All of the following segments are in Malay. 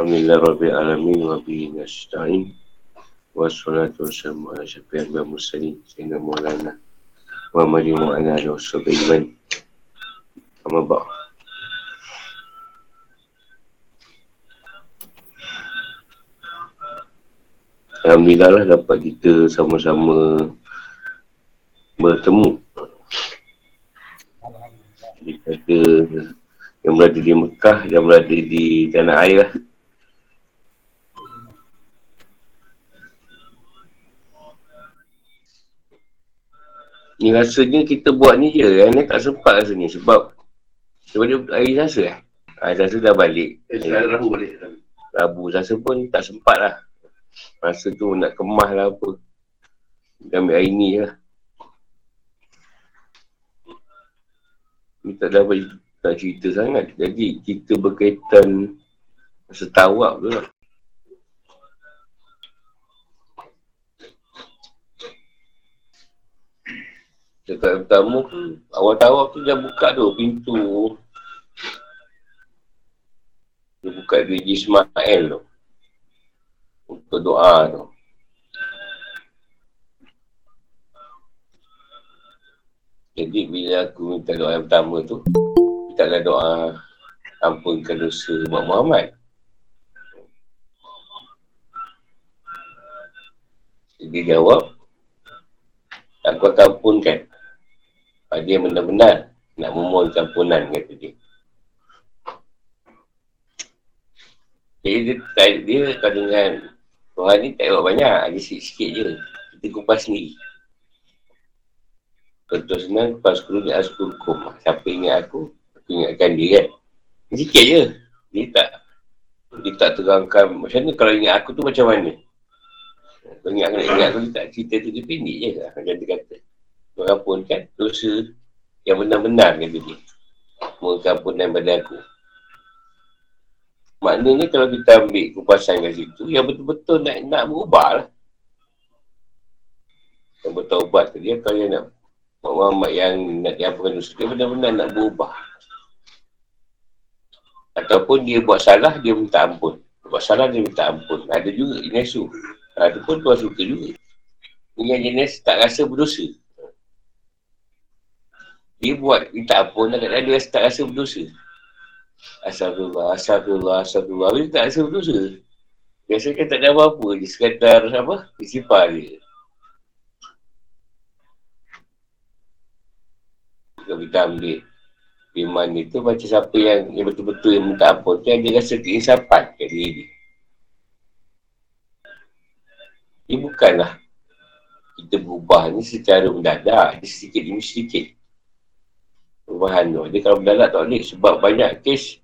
Alhamdulillah Rabbil Alamin wa bihi nasta'in Wassalatu wassalamu ala syafi'an wa muslim Sayyidina Muhammadin wa ala alihi wa sahbihi Amma ba' Alhamdulillah lah dapat kita sama-sama bertemu. Jika ada yang berada di Mekah, yang berada di tanah air lah. Ni rasanya kita buat ni je, yang ni tak sempat rasanya sebab sebab dia hari rasa eh. Hari rasa dah balik. Eh, Rabu balik. Rabu rasa pun tak sempat lah. Masa tu nak kemas lah apa. Dia ambil air ni lah. Ni tak dapat tak cerita sangat. Jadi kita berkaitan masa tawak tu lah. Dekat pertama tu, awal tawak tu dia buka tu pintu. Dia buka di Ismail tu untuk doa tu. Jadi bila aku minta doa yang pertama tu, minta lah doa ampunkan dosa Mak Muhammad. Dia jawab, aku akan ampunkan. Dia benar-benar nak memohon ampunan kata dia. Jadi dia, dia, dia kata dengan Tuhan ni tak buat banyak, ada sikit-sikit je. Kita kupas sendiri. Contoh senang, kupas kuru ni askurkum. Siapa ingat aku, aku ingatkan dia kan. Sikit je. Dia tak, dia tak terangkan, macam mana kalau ingat aku tu macam mana? Kalau ingat, ingat, ingat aku, dia tak cerita tu, dia pendek je lah. Macam dia kata. Tuhan pun kan, dosa yang benar-benar kata dia. Mohon ampunan pada aku. Maknanya kalau kita ambil kupasan kat situ, yang betul-betul nak, nak berubah lah. Yang bertaubat tu dia, kalau yang nak Muhammad yang nak diapakan dosa, dia benar-benar nak berubah. Ataupun dia buat salah, dia minta ampun. Buat salah, dia minta ampun. Ada juga jenis tu. Tu pun tuan suka juga. Ini jenis tak rasa berdosa. Dia buat minta ampun, kadang-kadang dia tak rasa berdosa. Astagfirullah, astagfirullah, astagfirullah. Habis tak rasa berdosa. Biasanya kan tak ada apa-apa je. Sekadar apa? Isipar je. Kalau kita ambil iman itu macam siapa yang, yang betul-betul yang minta ampun tu dia rasa keinsapan kat diri dia. Dia bukanlah kita berubah ni secara mendadak. Dia sedikit demi sedikit. Perubahan tu. Dia kalau mendadak tak boleh sebab banyak kes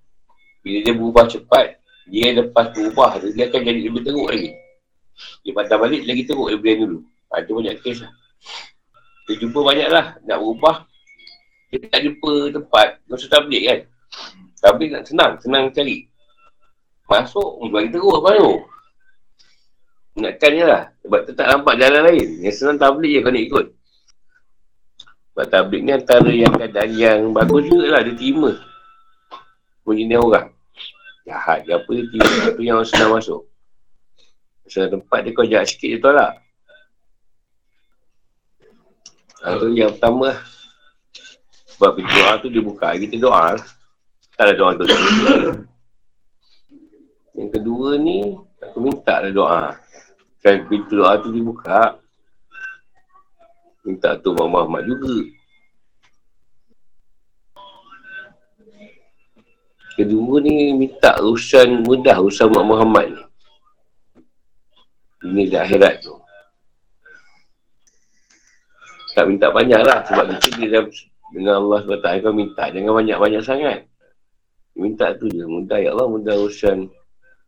bila dia berubah cepat, dia lepas berubah tu, dia akan jadi lebih teruk lagi. Dia patah balik lagi teruk daripada yang dulu. Ha, tu banyak kes lah. Dia jumpa banyak lah nak berubah. Dia tak jumpa tempat, masa tablik kan. Tablik nak senang, senang cari. Masuk, bagi teruk apa tu? Ingatkan je lah. Sebab tu tak nampak jalan lain. Yang senang tablik je kau nak ikut. Sebab tablik ni antara yang keadaan yang bagus juga lah. Dia terima. Punya orang. Jahat ke apa dia tiba tu yang senang masuk. Senang tempat dia kau jahat sikit dia tolak. Ha, tu yang pertama sebab pintu doa tu dia buka kita doa tak ada doa tu. Yang kedua ni aku minta lah doa. Kan pintu doa tu dibuka minta tu Muhammad juga Kedua ni minta urusan mudah urusan Mak Muhammad ni. Ini dah akhirat tu. Tak minta banyak lah sebab kita dia dengan Allah SWT kau minta. Jangan banyak-banyak sangat. Minta tu je. Mudah ya Allah, mudah urusan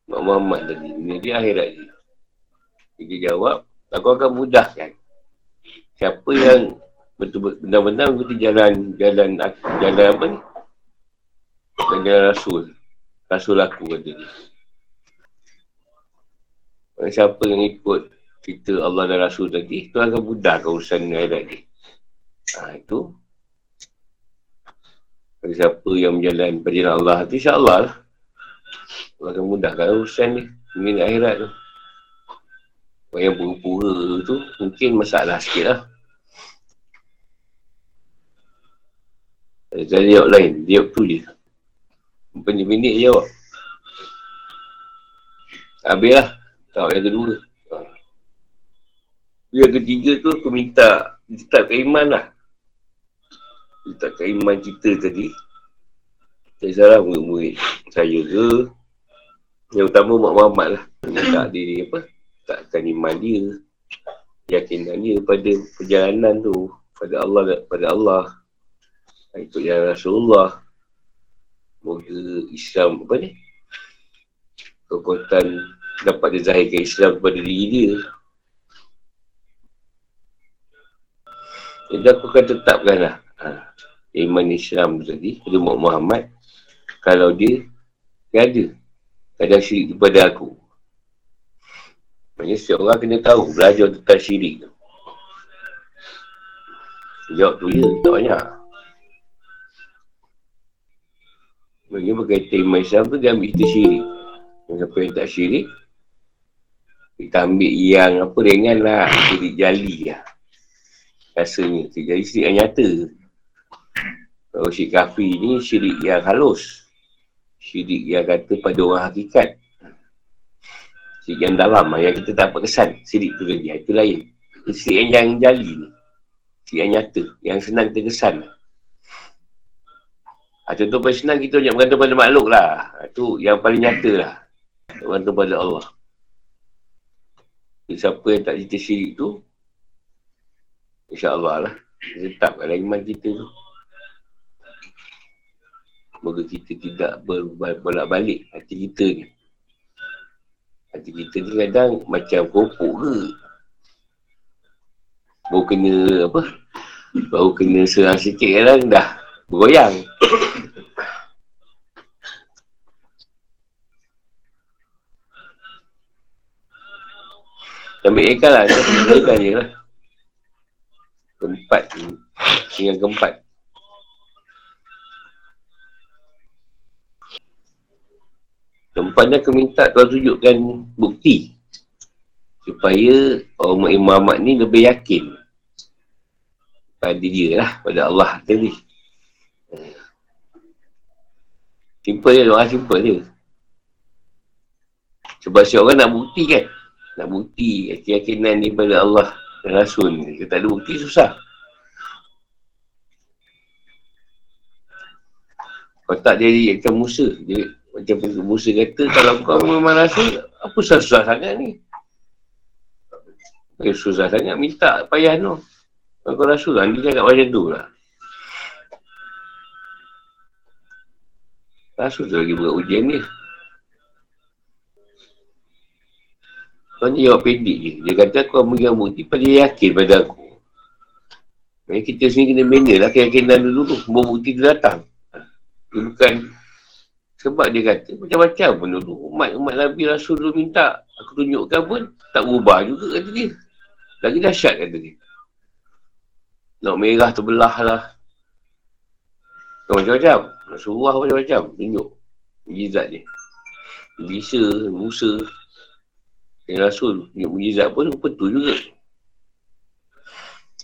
Mak Muhammad tadi. Ini dia akhirat je. Dia jawab, aku akan mudahkan. Siapa yang benar-benar mengikuti jalan jalan jalan apa ni? dengan Rasul. Rasul aku kata dia. Siapa yang ikut kita Allah dan Rasul tadi, itu akan mudah urusan akhirat dia. Ha, itu. Bagi siapa yang berjalan perjalanan Allah, itu insyaAllah lah. Allah akan mudahkan urusan ni. Dunia akhirat tu. Yang pura-pura tu mungkin masalah sikit lah. Ada jawab lain. Jawab tu je. Pendek-pendek je jawab. Habis lah. Tahu yang kedua. Yang ketiga tu aku minta tetap iman lah. Tetap iman kita tadi. Saya salah murid-murid saya ke. Yang utama Mak Muhammad lah. Tak dia apa. Takkan iman dia. Yakinan dia pada perjalanan tu. Pada Allah. Pada Allah. Itu yang Rasulullah. Moga Islam apa ni. Kekuatan dapat dia zahirkan Islam kepada diri dia. Jadi aku akan tetapkan lah. Ha, iman Islam tadi. Pada Muhammad. Kalau dia. Dia ada. Kadang syirik kepada aku. Maksudnya setiap orang kena tahu. Belajar tentang syirik tu. Jawab tu ya. Tak banyak. Maksudnya berkaitan iman Islam tu. Dia ambil kita syirik. Siapa yang tak syirik. Kita ambil yang apa ringan lah. Syirik jali lah. Rasanya. Jadi syirik yang nyata. Kalau syirik kafir ni syirik yang halus. Syirik yang kata pada orang hakikat. Syirik yang dalam yang kita tak dapat kesan syirik tu lagi. Itu lain. Syirik yang, jali ni. Syirik yang nyata. Yang senang terkesan ha, contoh paling senang kita banyak bergantung pada makhluk lah itu yang paling nyata lah bergantung pada Allah siapa yang tak cerita syirik tu InsyaAllah lah. Tetap kat iman kita tu. Semoga kita tidak bolak-balik hati kita ni. Hati kita ni kadang macam kopok ke. Baru kena apa? Baru kena serang sikit kadang dah bergoyang. Ambil ikan lah. Ikan je lah. Keempat. Dengan keempat. Keempatnya aku minta tuan tunjukkan bukti. Supaya orang Imam Muhammad ni lebih yakin. Pada dia lah pada Allah tadi simple je doa simple je sebab si orang nak bukti kan nak bukti keyakinan ni pada Allah dan Rasul ni. Kita tak ada bukti, susah. Kalau tak jadi macam Musa. Dia, macam Musa kata, kalau kau memang Rasul, apa susah-susah sangat ni? Eh, susah sangat minta payah tu. Kalau kau Rasul dia cakap macam tu lah. Rasul tu lagi buat ujian ni. Kau ni jawab pendek je. Dia kata aku memegang bukti pada dia yakin pada aku. Jadi kita sini kena bina lah keyakinan dulu tu. Semua bukti tu datang. Dia bukan sebab dia kata macam-macam pun dulu. Umat-umat Nabi Rasul dulu minta aku tunjukkan pun tak berubah juga kata dia. Lagi dahsyat kata dia. Nak merah terbelah lah. Macam-macam. Rasulullah macam-macam. Tunjuk. Mujizat dia. Bisa, Musa, yang Rasul tunjuk mujizat pun betul juga.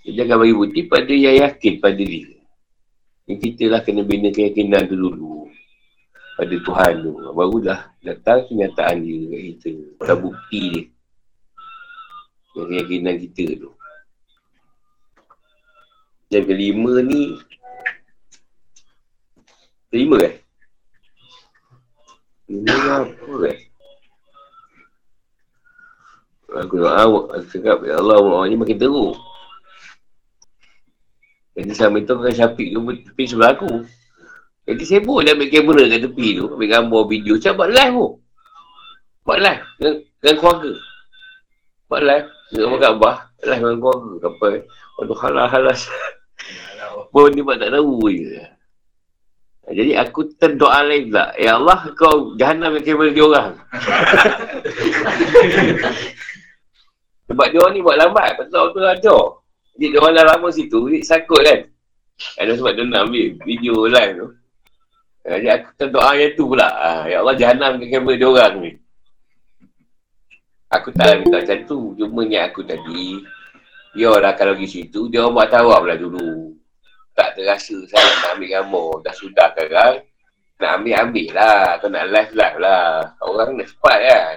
Dia jangan bagi bukti pada yang yakin pada dia. Yang kita lah kena bina keyakinan tu dulu. Pada Tuhan tu. Barulah datang kenyataan dia kat kita. Pada bukti dia. Yang keyakinan kita tu. Yang kelima ni. Kelima eh? Kelima apa eh? Aku doa, aku cakap, Ya Allah, orang ni makin teruk. Jadi sama itu kan Syafiq tu tepi sebelah aku. Jadi sibuk dia ambil kamera kat tepi tu. Ambil gambar video. Macam buat live tu. Buat live dengan, dengan keluarga. Buat live. Dengan makan abah. Live dengan keluarga. Apa. Waduh halas halas. Pun ni buat tak tahu je. Jadi aku terdoa lain pula. Ya Allah kau jahannam dengan kamera dia orang. Sebab dia orang ni buat lambat. Betul tu ajar. Jadi dia orang dah lama situ. Jadi sakut kan. Ada sebab dia nak ambil video live tu. Jadi aku terdoa yang tu pula. Ha, ya Allah, jahannam ke kamera dia orang ni. Aku tak minta macam tu. Cuma ni aku tadi, dia orang kalau pergi situ, dia orang buat tawab lah dulu. Tak terasa saya nak ambil gambar. Dah sudah sekarang, nak ambil-ambil lah. Kau nak live-live lah. Orang nak cepat kan.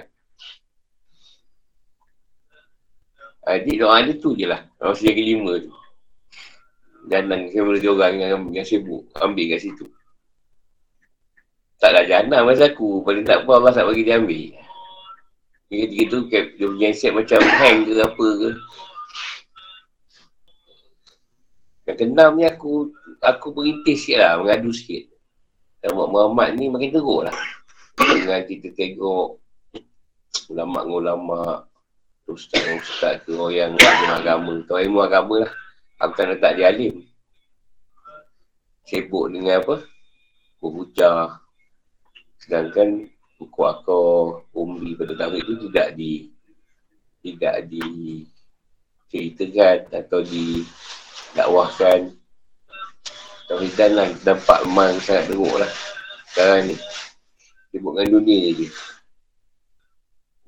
Jadi doa dia tu je lah. Orang sedia kelima tu. Jangan kamera dia orang yang, yang sibuk. Ambil kat situ. Taklah jana masa aku. Paling tak apa Allah tak bagi dia ambil. Ketika tu dia punya set macam hang ke apa ke. Yang kenam ni aku aku berintis sikit lah. Mengadu sikit. Dan Muhammad ni makin teruk lah. Dengan kita tengok ulama-ulama ustaz-ustaz orang yang agama. Tahu ilmu agama lah. Aku tak nak tak dia alim. Sibuk dengan apa? Berbucah, Sedangkan buku akor umri pada tahun itu tidak di tidak di ceritakan atau di dakwahkan. Tawidan lah nampak memang sangat teruk lah. Sekarang ni sibuk dengan dunia je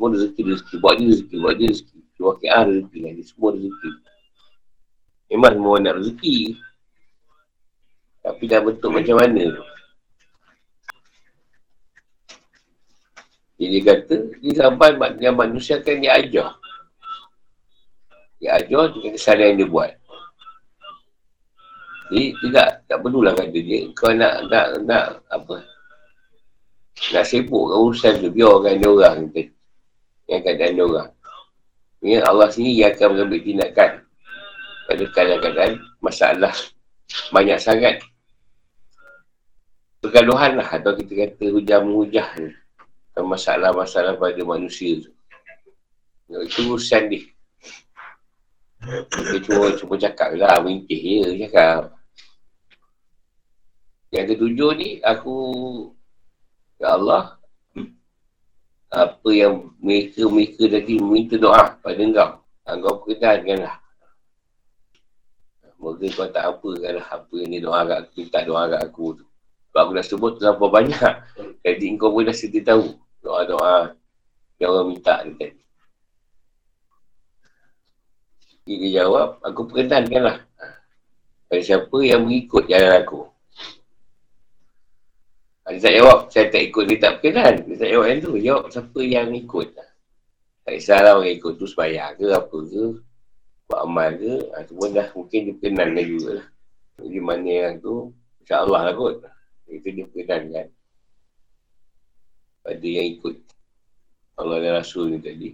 semua rezeki rezeki buat dia rezeki buat dia rezeki. Keluar KR rezeki lah dia semua rezeki. Memang semua nak rezeki. Tapi dah bentuk macam mana? Tu dia kata, dia sampai yang manusia kan dia ajar. Dia ajar dengan kesalahan yang dia buat. Jadi tidak, tak perlulah kata dia, kau nak, nak, nak, apa, nak sibuk ke urusan tu, biarkan dia orang kata. Yang keadaan dia orang. Ini Allah sendiri yang akan mengambil tindakan pada kadang-kadang masalah banyak sangat pergaduhan lah atau kita kata hujah-hujah ni masalah-masalah pada manusia tu. Itu urusan dia. Dia cuma, cuma cakap lah, mengintih je cakap. Yang ketujuh ni, aku, Ya Allah, apa yang mereka-mereka tadi meminta doa pada engkau. Engkau perkenalkan lah. Moga kau tak apa kan lah apa yang dia doa kat aku, minta doa kat aku tu. Sebab aku dah sebut terlalu banyak. Jadi kau pun dah sedia tahu. Doa-doa yang orang minta ni tadi. Dia jawab, aku perkenankan lah. Pada siapa yang mengikut jalan aku. Dia tak jawab, saya tak ikut, dia tak perkenan. Dia tak jawab yang tu. Jawab siapa yang ikut. Tak kisahlah orang ikut tu sebayang ke apa ke. Buat amal ke. Ha, semua dah mungkin dia perkenan juga lah. Jadi mana yang tu, insyaAllah lah kot. Itu dia perkenankan pada yang ikut Allah dan Rasul ni tadi.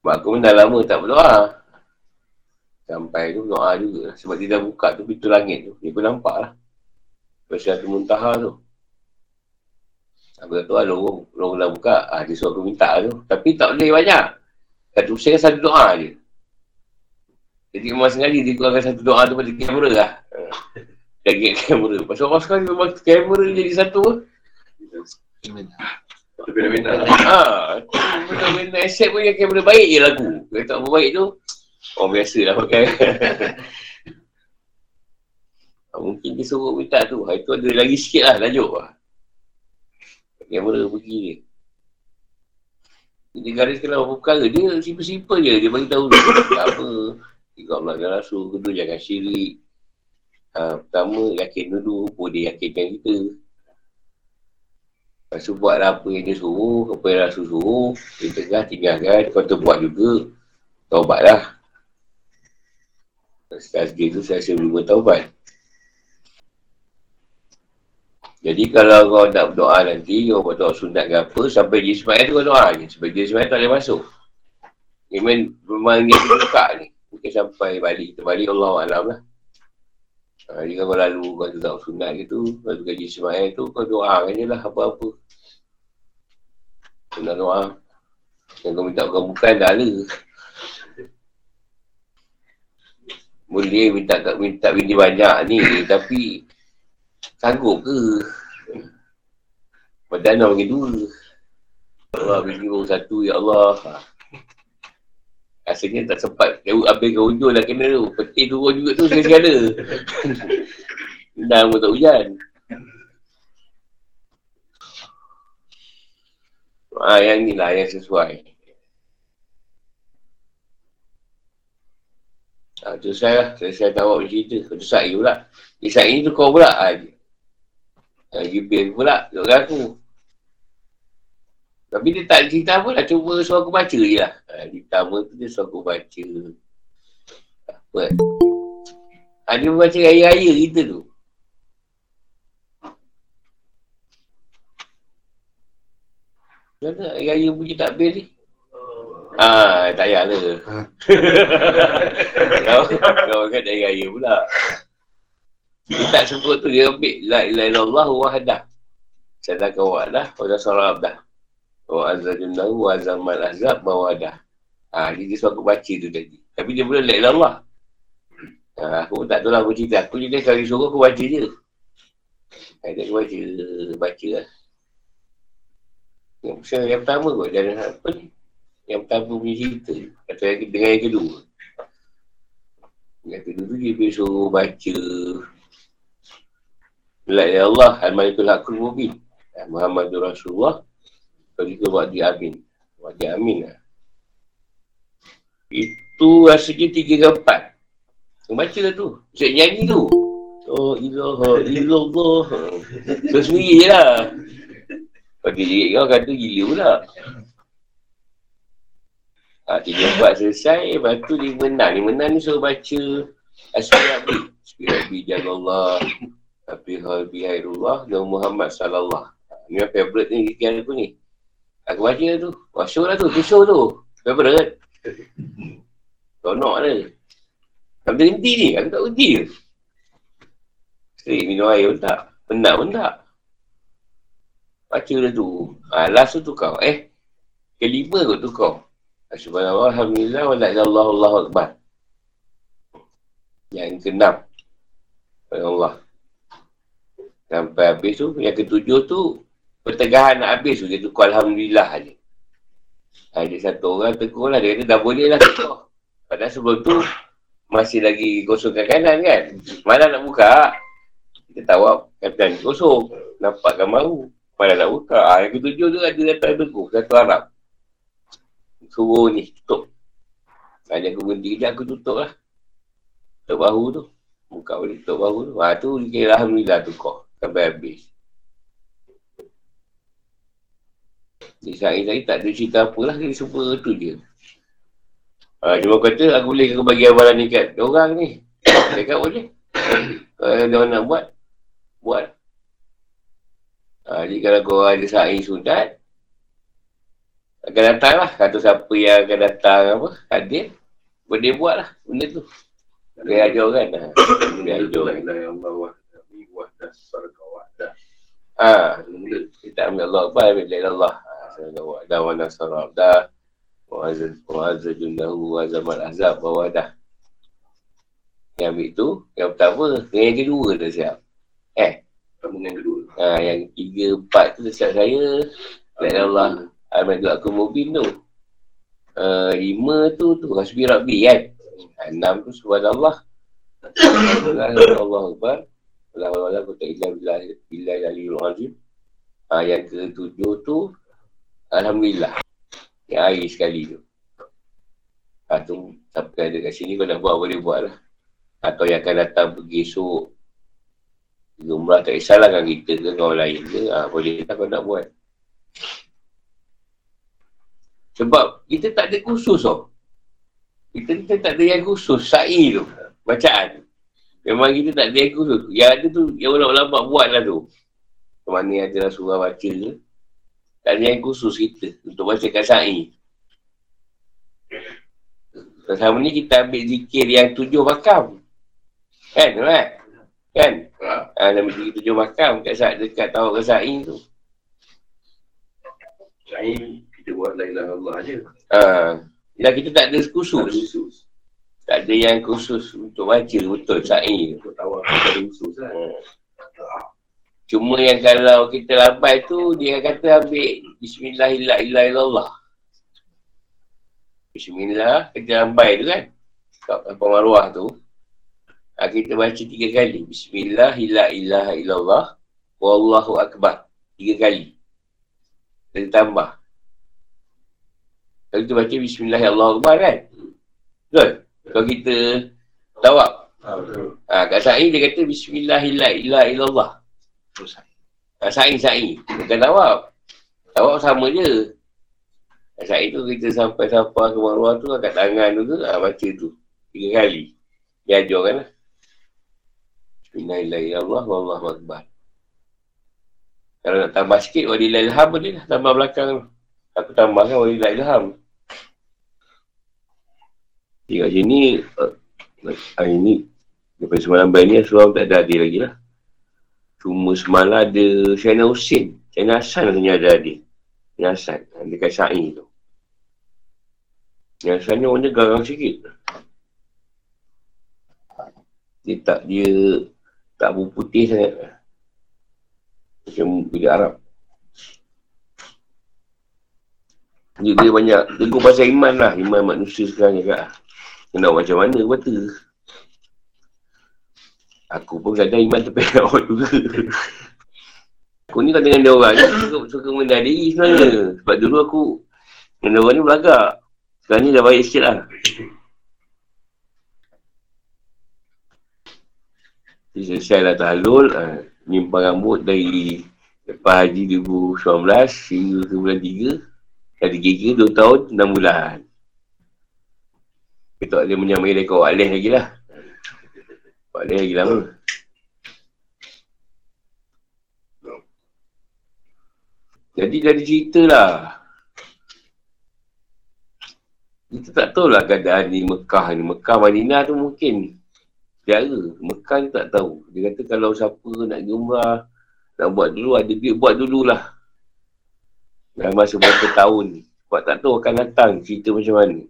Sebab aku pun dah lama tak berdoa. Sampai tu doa juga lah. Sebab dia dah buka tu pintu langit tu. Dia pun nampak lah. Pasal tu muntaha tu. Aku tu lah lorong, lorong dah buka. Ah, dia suruh aku minta tu. Tapi tak boleh banyak. Satu usia satu doa je. Jadi memang sengaja dia keluarkan satu doa tu pada kamera lah. Jaga kamera. Pasal orang sekarang memang kamera jadi satu. Benda-benda. Ha, benda-benda aset pun yang kamera baik je lagu. Kalau tak baik tu, orang biasa lah pakai. mungkin dia suruh minta tu. Ha, itu ada lagi sikit lah, lajuk lah. Kamera pergi dia. Dia garis kalau apa perkara, dia simple-simple je. Dia bagi tahu Tak apa. Tiga Allah dan Rasul. Kedua, jangan syirik. Ha, pertama, yakin dulu. Dia yakinkan kita. Lepas tu buatlah apa yang dia suruh. Apa yang Rasul suruh. Dia tengah tinggalkan. Kau tu buat juga. Taubatlah. Sekali tu saya rasa belum taubat. Jadi kalau kau nak berdoa nanti, kau buat doa sunat ke apa, sampai di Ismail tu kau doa je. Sebab di Ismail tak boleh masuk. Memang, memang dia buka ni. Mungkin sampai balik. Kita balik Allah Alam lah. Ha, jadi kalau lalu kau tu tak sunat lepas tu gaji semayang tu, kau doa je lah apa-apa. Kau nak doa. Yang kau minta kau bukan dah ada. Boleh minta tak minta bini banyak ni, tapi sanggup ke? Padahal nak bagi dua. Allah bini baru satu, ya Allah. Rasanya tak sempat Kau habis ke hujung dah kena tu Peti turun juga tu segala Dah pun tak hujan. Ah, yang ni lah yang sesuai. Ah, tu saya lah. Saya, saya tahu awak cerita. Tu saya pula. Eh, saya ni tu kau pula. Ah, ah, Gibil pula. Duk aku. Tapi dia tak cerita apa lah. Cuba suruh aku baca je lah. Ah, pertama tu dia suruh aku baca. Apa? Ah, dia baca raya-raya kita tu. Mana raya punya takbir ni? Ah, tak payah lah. kau, kau kan dari raya pula. Dia tak sebut tu, dia ambil La ilaha illallah wahadah. Sedangkan wahadah, wahadah salam dah. Wa azzajunahu wa azzamal azab wahadah. Ah, dia, dia suruh aku baca tu tadi. Tapi dia pula la ilallah. Ah, aku pun tak tahu lah aku cerita. Aku je kali suruh aku baca je. Ah, dia aku baca, baca lah. Yang, yang pertama kot, jangan apa ni. Yang pertama punya cerita. Atau yang, dengan yang kedua. Yang kedua tu dia suruh baca. La ya Allah, Al-Malikul Hakul Mubin. Muhammadur Rasulullah. Kalau juga buat dia amin. Buat dia amin lah. Itu rasanya tiga ke empat. Kau baca lah tu. Cik nyanyi tu. Oh, ilaha illallah. So, sendiri je lah. Pakai jerit kau kata gila pula. Ha, tiga empat selesai, lepas tu lima enam. Lima enam ni suruh baca Asmi-Abi. Asmi-Abi Jalallah. Abi Halbi Hairullah dan Muhammad Sallallahu. Ni yang favourite ni kikian aku ni. Aku baca tu. Wah, show lah tu. Tu show tu. Favourite. Tonok lah. Tak berhenti ni. Aku tak berhenti ke? Sering minum air pun tak. Penat pun tak. Baca dah tu. Ha, last tu kau. Eh, kelima kot tu kau. Subhanallah, Alhamdulillah, wa la'illallah, Allahu Akbar. Yang keenam. Allah. Sampai habis tu, yang ketujuh tu, pertengahan nak habis tu, dia tukar Alhamdulillah je. Ada satu orang tegur lah, dia kata dah boleh lah tukar. Padahal sebelum tu, masih lagi kosongkan kanan kan. Mana nak buka, kita tahu kata kosong. Nampakkan mahu. Pada nak buka. Ha, yang ketujuh tu ada datang teguh. Satu Arab. Suruh ni tutup. Hanya aku berhenti kejap aku tutup lah. Tutup bahu tu. Buka boleh tutup bahu tu. Ha tu kira Alhamdulillah tu kau. Sampai habis. Jadi saya tak ada cerita apa lah. Dia semua tu je. Ha, cuma kata aku boleh aku bagi amalan ni kat orang ni. Cakap boleh. Kalau dia nak buat. Buat. Ha, jadi kalau kau ada sa'i sunat, akan datang lah. Kata siapa yang akan datang apa, hadir, boleh buat lah benda tu. Dia ajar kan. Ha. Dia ajar kan. Ha, kita ambil Allah Akbar, ambil Allah. Ha, dah wa nasara dah. Wa azza junnahu wa zaman azab wa wadah. Yang ambil tu, yang pertama, yang kedua dah siap. Eh, pertama yang kedua. Ha, yang tiga, empat tu dekat saya. Dan Allah Amin tu aku mubin tu. Uh, lima tu tu Rasbi Rabbi kan. Enam tu subhanallah. Allah Akbar. Allah Allah aku tak ilah bila bila dari azim. Ha, yang ke tujuh tu Alhamdulillah. Yang air sekali tu. Ha, tu sampai ada kat sini kau nak buat boleh buat lah. Atau yang akan datang pergi esok Umrah tak kisahlah kan kita ke kawan lain ke. Ha, boleh tak kau nak buat. Sebab kita tak ada khusus tau. Kita, kita tak ada yang khusus. Sa'i tu. Bacaan. Memang kita tak ada yang khusus. Yang ada tu, yang ulama-ulama buat lah tu. Mana yang ada surah baca ke. Tak ada yang khusus kita untuk bacakan sa'i. Selama ni kita ambil zikir yang tujuh makam. Kan? Kan? Kan? Ha, nama tiga tujuh makam kat saat dekat tahu ke sa'i tu. Sa'i kita buat la ilaha Allah je. Ha. Ya, kita tak ada khusus. khusus. Tak ada yang khusus untuk baca betul sa'i tu. Untuk tahu apa ada khusus lah. Hmm. Cuma yang kalau kita lambat tu, dia kata ambil Bismillahirrahmanirrahim. Bismillah, kita lambat tu kan. Kat apa maruah tu. Ha, kita baca tiga kali. Bismillah, ila ilaha illallah, wallahu akbar. Tiga kali. Dan tambah. Kalau kita baca Bismillahirrahmanirrahim kan? Betul? Kalau kita tawab. Ha, kat sa'i dia kata Bismillahirrahmanirrahim. Ha, sa'i, sa'i. Bukan tawab. Tawab sama je. Kat sa'i tu kita sampai sampai ke marwah tu kat tangan tu tu. Ha, baca tu. Tiga kali. Dia ajar kan lah. Bismillahirrahmanirrahim. Wallahu akbar. Kalau nak tambah sikit, wadilah ilham boleh lah. Tambah belakang tu. Aku tambahkan wadilah ilham. Di kat sini, uh, ni, daripada semalam bayi ni, suam tak ada adik lagi lah. Cuma semalam ada Syahina Hussein. Syahina Hassan katanya ada adik. Syahina Hassan. Dekat Sa'i tu. Yang Hassan ni orang garang sikit. Dia tak, dia tak berputih sangat. Macam bila Arab. Dia, dia banyak tegur pasal iman lah. Iman manusia sekarang juga. Kena macam mana kata. Aku pun kadang iman terpilih awak juga. aku ni kan dengan dia orang ni suka, suka mendah diri sebenarnya. Sebab dulu aku dengan orang ni belagak. Sekarang ni dah baik sikit lah. Jadi selesai lah tahlul. Uh, nyimpan rambut dari lepas haji 2019 hingga ke bulan 3. Ada gigi 2 tahun 6 bulan. Kita tak boleh menyamai rekod Alih lagi lah. Alih lagi lama. Jadi jadi cerita lah. Kita tak tahu lah keadaan di Mekah ni. Mekah Madinah tu mungkin Tiara. Mekah ni tak tahu. Dia kata kalau siapa nak gemar, nak buat dulu, ada duit buat dululah. Dalam masa berapa tahun. Sebab tak tahu akan datang cerita macam mana.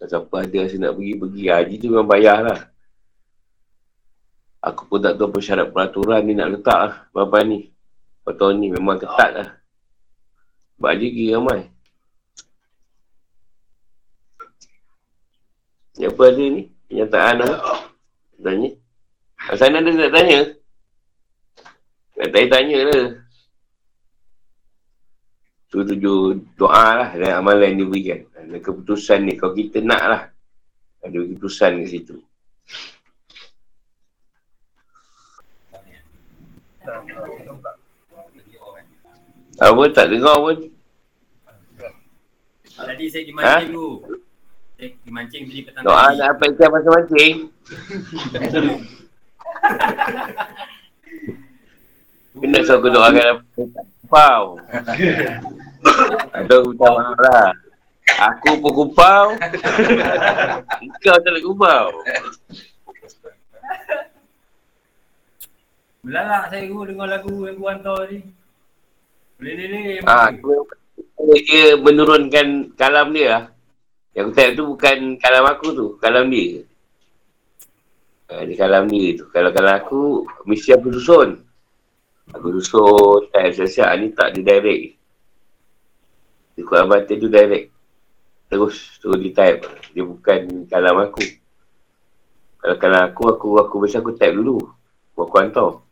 Kalau siapa ada rasa nak pergi-pergi, haji tu memang bayar lah. Aku pun tak tahu apa syarat peraturan ni nak letak lah. Berapa ni. Tahun ni memang ketat lah. Sebab haji kira ramai. Apa ada ni? Kenyataan apa? Tanya. Asal ada nak tanya? Nak tanya-tanya lah. Tu tuju doa lah dan amalan yang diberikan. Dan keputusan ni, kalau kita nak lah. Ada keputusan kat situ. Apa tak dengar pun? Tadi saya pergi mancing ha? tu. Saya beli petang Doa nak apa ikan pasal mancing? Kena aku doakan apa? Kupau. Aku minta lah. Aku pun kupau. Kau tak nak kupau. Melalak saya guru dengar lagu yang gua hantar ni. Boleh-boleh. Ha, aku dia menurunkan kalam dia lah. Yang tengok tu bukan kalam aku tu, kalam dia. Ha, dia kalam dia tu. Kalau kalam aku, mesti aku susun. Aku susun, tak siap-siap ni tak di direct. Di Quran Batin tu direct. Terus, terus di type. Dia bukan kalam aku. Kalau kalam aku, aku, aku biasa aku type dulu. Aku hantar.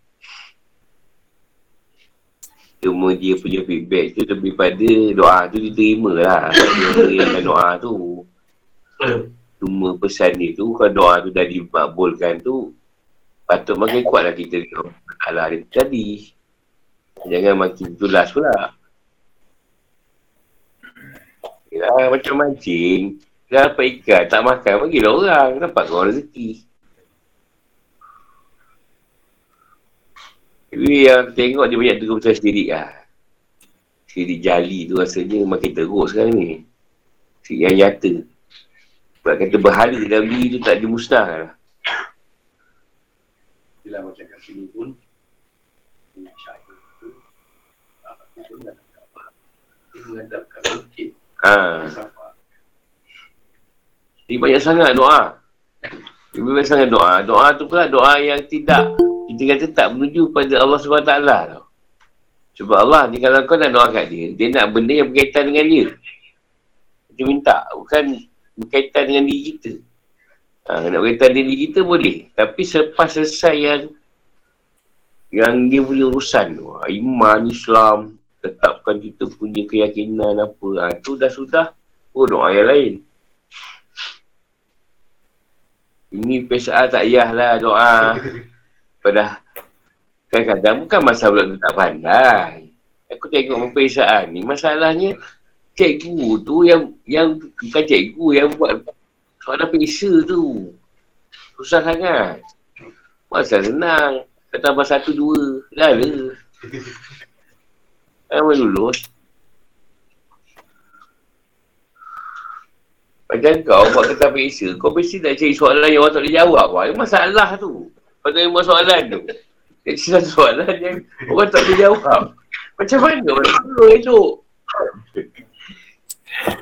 Cuma dia punya feedback tu lebih pada doa tu diterima lah. Dia berikan doa tu. Cuma pesan dia tu, kalau doa tu dah dimakbulkan tu, patut makin kuat lah kita. Alah dia tadi. Jangan makin jelas pula. Yalah, macam mancing. Dah dapat ikan, tak makan, bagilah orang. Dapat kau rezeki. Tapi yang tengok dia banyak terus pasal sendiri lah. Sendiri jali tu rasanya makin teruk sekarang ni. Sendiri yang nyata. Sebab kata berhala dalam diri tu tak dimusnahkan lah. Bila macam kat sini pun, syahid tu, aku pun nak apa. Dia menghadapkan masjid. Ha. Dia banyak sangat doa. Dia banyak sangat doa. Doa tu pula doa yang tidak kita kata tak menuju pada Allah SWT tau. Sebab Allah ni kalau kau nak doa kat dia, dia nak benda yang berkaitan dengan dia. Dia minta, bukan berkaitan dengan diri kita. Ha, nak beritahu diri kita boleh. Tapi selepas selesai yang yang dia punya urusan tu. ha, Iman, Islam, tetapkan kita punya keyakinan apa. Ha, tu dah sudah. Oh, doa yang lain. Ini PSA tak payahlah doa. Pada kadang-kadang bukan masa bulan tak pandai. Aku tengok PSA ni masalahnya cikgu tu yang yang bukan cikgu yang buat soalan PSA tu. Susah sangat. Masa senang. Kata tambah satu dua. Dah lah. Lama lulus. Macam kau buat kata biasa, kau mesti nak cari soalan yang orang tak boleh jawab. Wah, masalah tu. Kau tanya buat soalan tu. Jadi satu soalan yang orang tak boleh jawab. Macam mana orang dulu elok?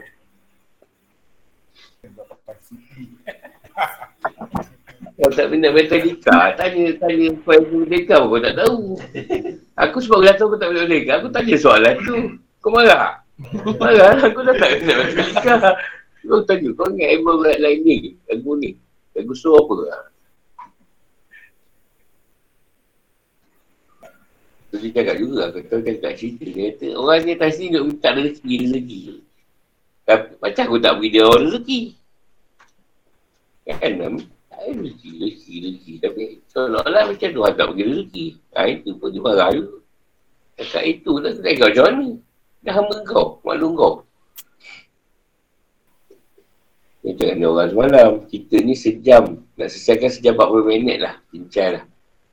Kau tak minat matematika, tanya tanya file matematika pun kau tak tahu. Aku sebab kata aku tak minat matematika, aku tanya soalan tu. Kau marah? Marah, aku dah tak minat matematika. Kau tanya, kau ingat album lain ni? Lagu ni? Lagu show apa? Tu dia cakap juga, kata cakap cerita. Dia kata, orang ni atas ni duduk minta rezeki, rezeki. Macam aku tak beri dia orang rezeki. Kan, tak ada rezeki, rezeki, rezeki. Tapi, seolah-olah macam Tuhan tak bagi rezeki. Ha, itu pun dia marah juga. Cakap itu, tak kata kau macam mana? Dah hamba kau, maklum kau. Dia cakap dengan orang semalam, kita ni sejam. Nak selesaikan sejam 40 minit lah. Bincang lah.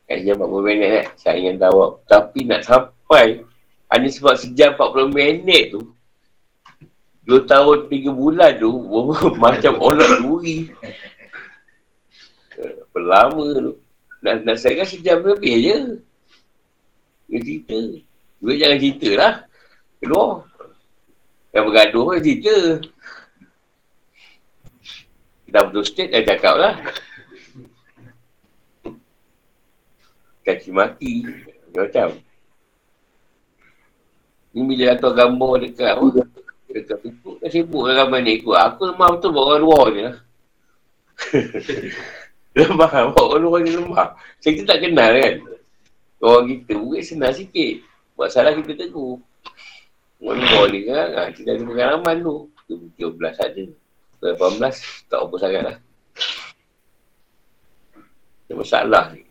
Kat sejam 40 minit kan, saya ingin tahu. Tapi nak sampai, hanya sebab sejam 40 minit tu, 2 tahun 3 bulan tu, macam orang duri. Berlama tu. Nak, nak saya kan sejam lebih je. Dia cerita. Dia jangan cerita lah. Keluar. Yang bergaduh pun cerita. Dah betul state, dah cakap lah. Kaki mati. Macam. Ni bila atur gambar dekat apa? Dekat Facebook kan sibuk lah gambar ni. Aku lemah betul buat orang luar je lah. lemah, buat orang ni lemah. Saya kita tak kenal kan. Orang kita mungkin senang sikit. Buat salah kita tegur. Luar ni kan, ha, kita ada pengalaman tu. 13 saja. 18 tak apa sangat lah. Ada masalah ni.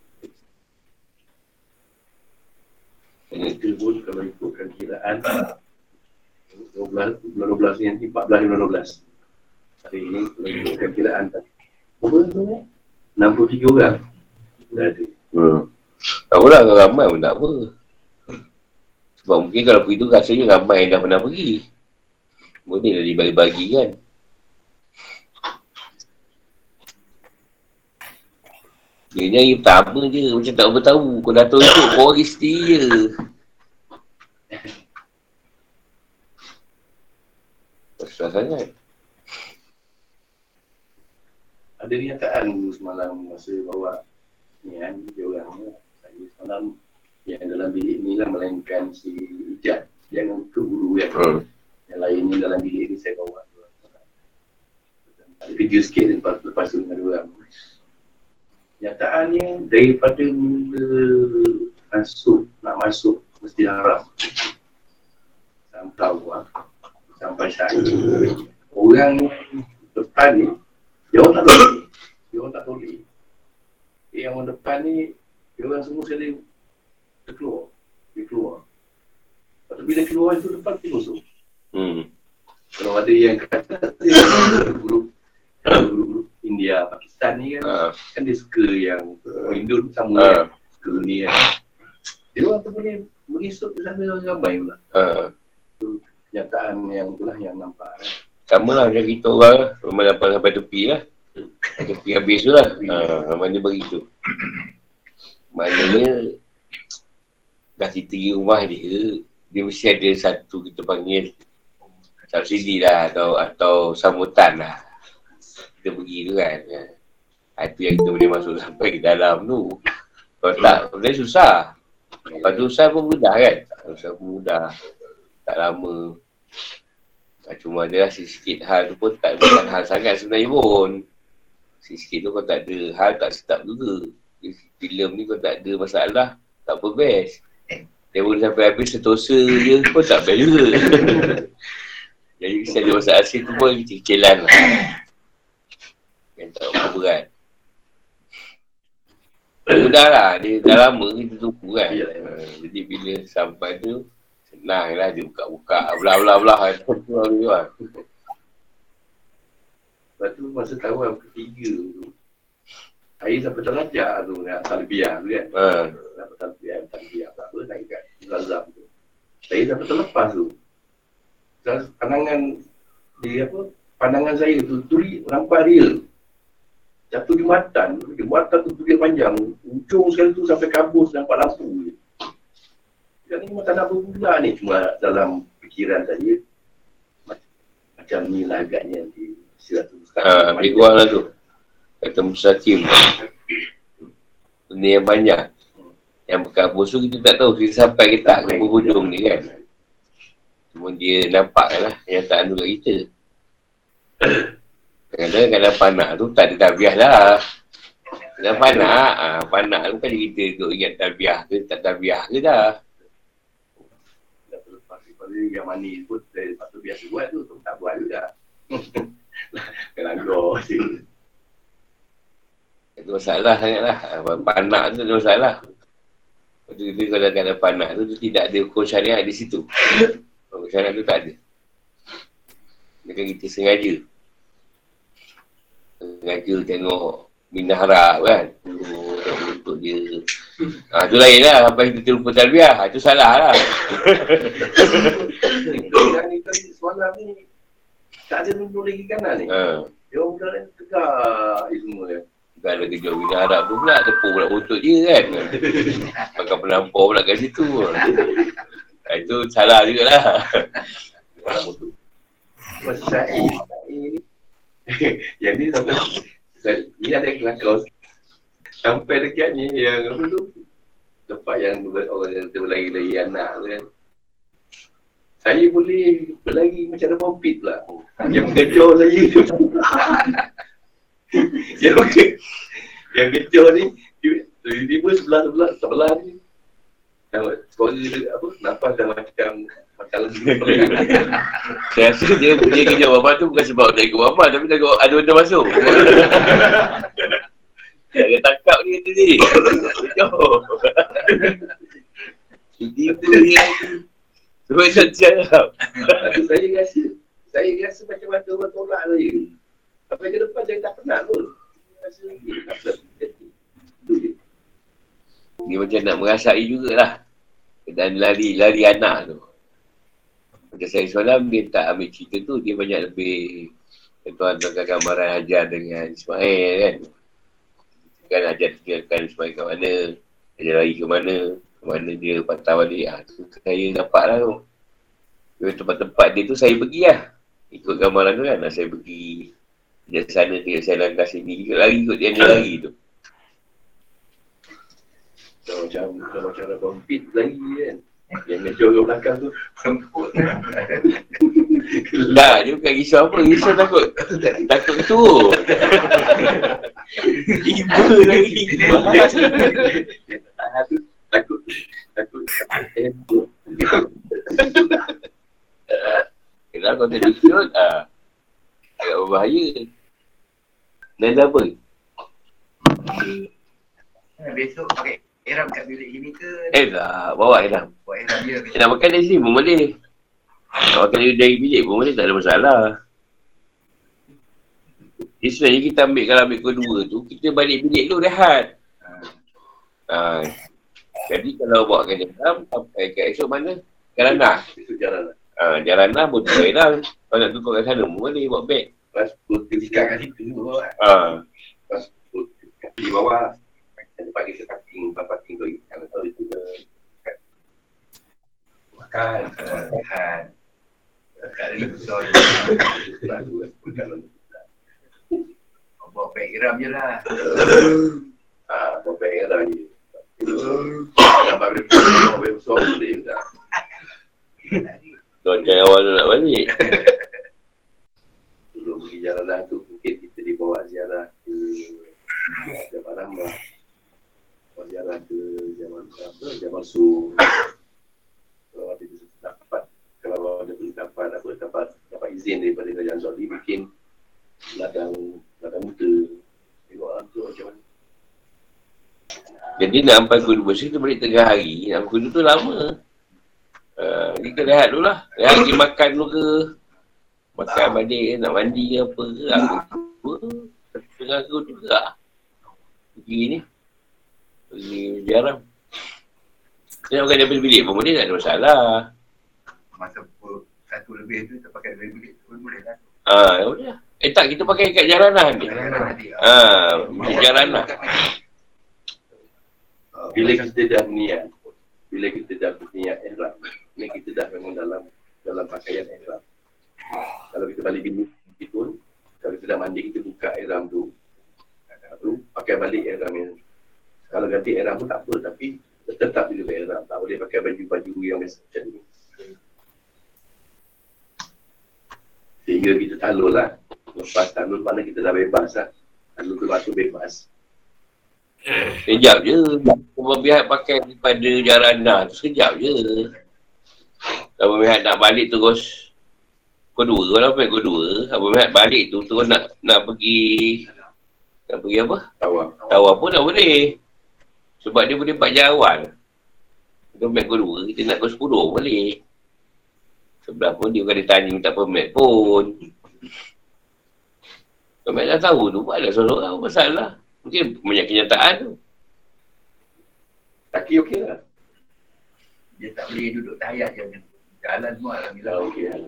Itu pun kalau ikutkan kiraan 12, bulan 12 ni nanti 14 bulan 12 Hari ini kalau ikutkan kiraan tadi Berapa tu ni? 63 orang Dah ada Hmm. Tak pula kalau ramai pun tak apa. Sebab mungkin kalau pergi tu rasanya ramai yang dah pernah pergi. Boleh dah dibagi-bagi kan. Dia ni hari pertama je. Macam tak bertahu. Kau dah tahu ikut orang isteri je. Susah sangat. Ada nyataan semalam masa bawa ni kan dia orang ni. Saya semalam yang dalam bilik ni lah melainkan si Ijat jangan ke guru yang Hmm. yang lainnya dalam bilik ni saya bawa. Ada video sikit lepas, lepas tu dengan orang. Nyataannya daripada mula masuk nak masuk mesti haram sampai awal sampai saat ini orang depan ni dia orang tak boleh dia orang tak boleh yang orang depan ni dia orang semua sekali dia keluar dia keluar lepas tu bila keluar itu depan dia musuh Hmm. kalau ada yang kata dia grup grup India Pakistan ni kan Ha. kan dia suka yang uh, Indo tu sama Ha. kan suka ni kan dia orang tu boleh mengisut di sana ramai pula Ha. kenyataan yang itulah yang nampak kan. Sama lah macam kita orang lah. Rumah dapat sampai tepi lah. Tepi habis tu lah. Ha, mana begitu. Maknanya dah pergi rumah dia, dia mesti ada satu kita panggil subsidi lah atau atau sambutan lah. Kita pergi tu kan. Ha, itu yang kita boleh masuk sampai ke dalam tu. Kalau tak, sebenarnya susah. Tu susah pun mudah kan? Susah pun mudah. Tak lama. Tak cuma ada lah sikit hal tu pun tak bukan hal sangat sebenarnya pun. Sikit-sikit tu kau tak ada hal tak sedap juga. Filem ni kau tak ada masalah, tak apa best. Dia boleh sampai habis setosa je pun tak best juga. Jadi kisah dia masak asin tu pun kecil-kecilan lah. Yang tak apa berat. Mudah lah, dia dah lama kita tunggu kan. Yalah. Uh, jadi bila sampai tu, senang lah dia buka-buka, belah-belah-belah. Lepas tu masa tahun ketiga tu, saya sampai terlajak tu dengan talbiah tu kan. Ha. Dapat talbiah, talbiah tak apa, naik kat Zazam tu. Saya sampai terlepas tu. Dan Pandangan dia apa, pandangan saya tu, turi nampak real. Satu jumatan, jumatan tu turi panjang. Ujung sekali tu sampai kabus nampak lampu je. Kan ni memang tak nak berguna ni. Cuma dalam fikiran saya, mac- macam ni lah agaknya Ha, lebih kurang lah tu. Kata Mustaqim. Benda yang banyak. Yang berkabus tu kita tak tahu kita sampai ke tak ke penghujung ni kan. Cuma dia nampak lah kenyataan tu kat kita. Kadang-kadang kadang panak tu tak ada tabiah lah. Kadang panak, ha, panak tu kan kita duduk ingat tabiah ke tak tabiah ke dah. yang manis pun lepas tu biasa buat tu, tu tak buat juga. Je. Itu masalah sangat lah. Panak tu ada masalah. Lepas tu kita kalau ada panak tu, tu tidak ada hukum syariat di situ. Hukum syariat tu tak ada. Dia kan kita sengaja. Sengaja tengok minah harap kan. Untuk dia. Ha, tu lain lah. Sampai kita terlupa talbiah. Ha, tu salah lah. Ni tadi semalam ni tak ada nunduk lagi kanan ni. Ha. Dia orang budak lain tegak semua dia. Bukan ada kerja minah harap tu pula. Tepuk pula untuk dia kan. Pakai penampar pula kat situ. Ha, itu salah jugalah. Masa Syahid, Syahid ni. yang ni sampai ni ada kelakar sampai dekat ni yang apa tu tempat yang orang yang berlari-lari anak tu kan saya boleh berlari macam ada pompit pula yang saya tu yang, ke- yang kecoh ni tiba-tiba sebelah-sebelah sebelah ni Nampak suara apa nafas dah macam Saya rasa dia dia kerja bapak tu bukan sebab nak ikut bapak tapi nak ikut ada benda masuk. Dia tangkap dia ni. Jauh. Jadi tu dia. Sebab dia cakap. Tapi saya rasa saya rasa macam mana orang tolak saya. Sampai ke depan saya tak pernah pun. Rasa. Dia macam nak merasai jugalah. Dan lari, lari anak tu. Macam saya semalam dia tak ambil cerita tu, dia banyak lebih tuan-tuan gambaran Hajar dengan Ismail kan. Kan Hajar tinggalkan Ismail kat mana, Hajar lari ke mana, ke mana dia patah balik. Ah, tu saya dapat lah tu. Tempat-tempat dia tu saya pergi lah. Ikut gambaran tu kan, saya pergi dia sana, dia saya langkah sini, ikut lari ikut dia, dia lari tu. Macam macam ada kompit lagi kan. Yang meja orang belakang tu semput. Tak, dia bukan risau apa. Risau takut. Takut tu. Ibu lagi. Ah, tu takut takut takut. Kalau kau tak dikut, ah, agak berbahaya. Dan apa? Besok pakai Eram kat bilik sini ke Eh tak, bawa Ilham. Buat Eram je Eh, nak makan dari sini pun boleh. Nak makan dari, dari bilik pun boleh, tak ada masalah. Jadi sebenarnya kita ambil, kalau ambil kedua tu, kita balik bilik tu rehat. Ha. Jadi kalau bawa ke dalam, sampai ke esok mana? Kalanah. Itu jalan lah. Ha, jalanah pun tak hilang. Kalau nak tukar kat sana boleh buat beg. Lepas tu tingkat kat situ bawa. Ha. Lepas tu di bawah ada pagi ke parking, tempat parking tu kalau tahu itu ke makan, makan. Kat dalam besar je Lalu kalau Bawa pack Eram je lah ah bawa ni. Nampak dia bawa besar boleh tak? Lonceng awal tu nak balik. Sebelum pergi jalan lah tu mungkin kita dibawa ziarah ke Jabal Rahmah. Kalau ziarah ke Jabal apa, Jabal Sur. Kalau ada dapat, kalau ada dapat apa, dapat dapat izin daripada Kerajaan Saudi, bikin ladang ladang muda. Tengok orang tu macam mana. Jadi nak sampai kudu bersih tu balik tengah hari. Nak kudu tu lama. Uh, kita rehat dulu lah. Rehat pergi makan dulu ke. Makan balik ke, nak mandi ke apa ke. Aku tengah aku tu gerak. Pergi ni. Pergi jarang. Dia nak makan daripada bilik pun boleh tak ada masalah. Masa pukul satu lebih tu, kita pakai dari bilik tu pun boleh lah. Ah, ya boleh lah. Eh tak, kita pakai kat jaranan ni. Jangan nanti. Ah, bilik jaranan. Uh, bila kita dah niat, bila kita dah berniat ihram, ni kita dah memang dalam dalam pakaian ihram. Kalau kita balik bilik kita pun, kalau kita dah mandi, kita buka ihram tu. Lalu pakai balik ihram yang kalau ganti ihram pun tak apa, tapi tetap juga ihram. Tak boleh pakai baju-baju yang macam ni. Sehingga kita talul lah. Lepas talul, mana kita dah bebas lah. Talul keluar tu bebas. Sekejap je. Bihat pakai daripada jarana tu sekejap je. Abang Bihat nak balik terus Pukul dua kalau sampai pukul dua Abang Bihat balik tu terus nak nak pergi Nak pergi apa? Tawaf. Tawar pun tak boleh Sebab dia boleh 4 jam awal Kita permit pukul dua Kita nak pukul sepuluh boleh Sebelah pun dia bukan dia tanya minta permit pun Permit dah tahu tu Buatlah seorang apa masalah Mungkin banyak kenyataan tu Kaki okey lah. Dia tak boleh duduk tahiyat je. Jalan semua lah. Bila Dah okey lah.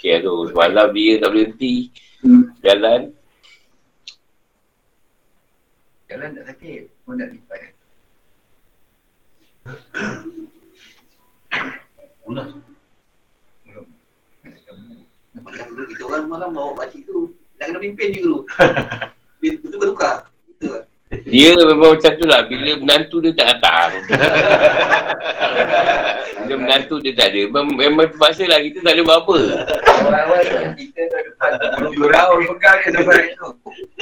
Okay tu, semalam dia tak boleh henti Jalan Jalan tak sakit. Pun nak lipat. Ulah. Kita orang malam bawa pakcik tu. Nak kena pimpin juga tu. Dia betul bertukar. Dia memang macam tu lah Bila menantu dia tak datang Bila menantu dia tak ada Memang, memang terpaksa lah Kita tak ada apa-apa kita pegang je sampai tu.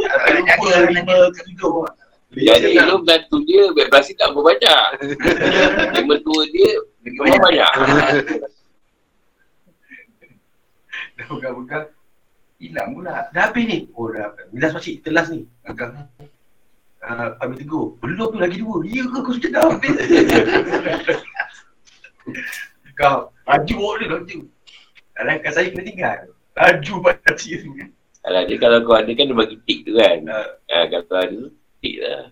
Kalau jaga lima ketujuh. Jadi lu menantu dia Berberasi tak apa banyak Dia mertua dia Memang banyak Dah pegang-pegang. Hilang pula. Dah habis ni. Oh dah habis. Bila pakcik kita last ni. Agak. Uh, Ambil tegur. Belum tu lagi dua. Ya ke kau sudah dah habis? kau. Laju awak dia laju. Kadang-kadang saya kena tinggal. Laju pakcik tu. Alah dia kalau kau ada kan dia bagi tik tu kan Ah. ha, Kalau kau ada tu tik lah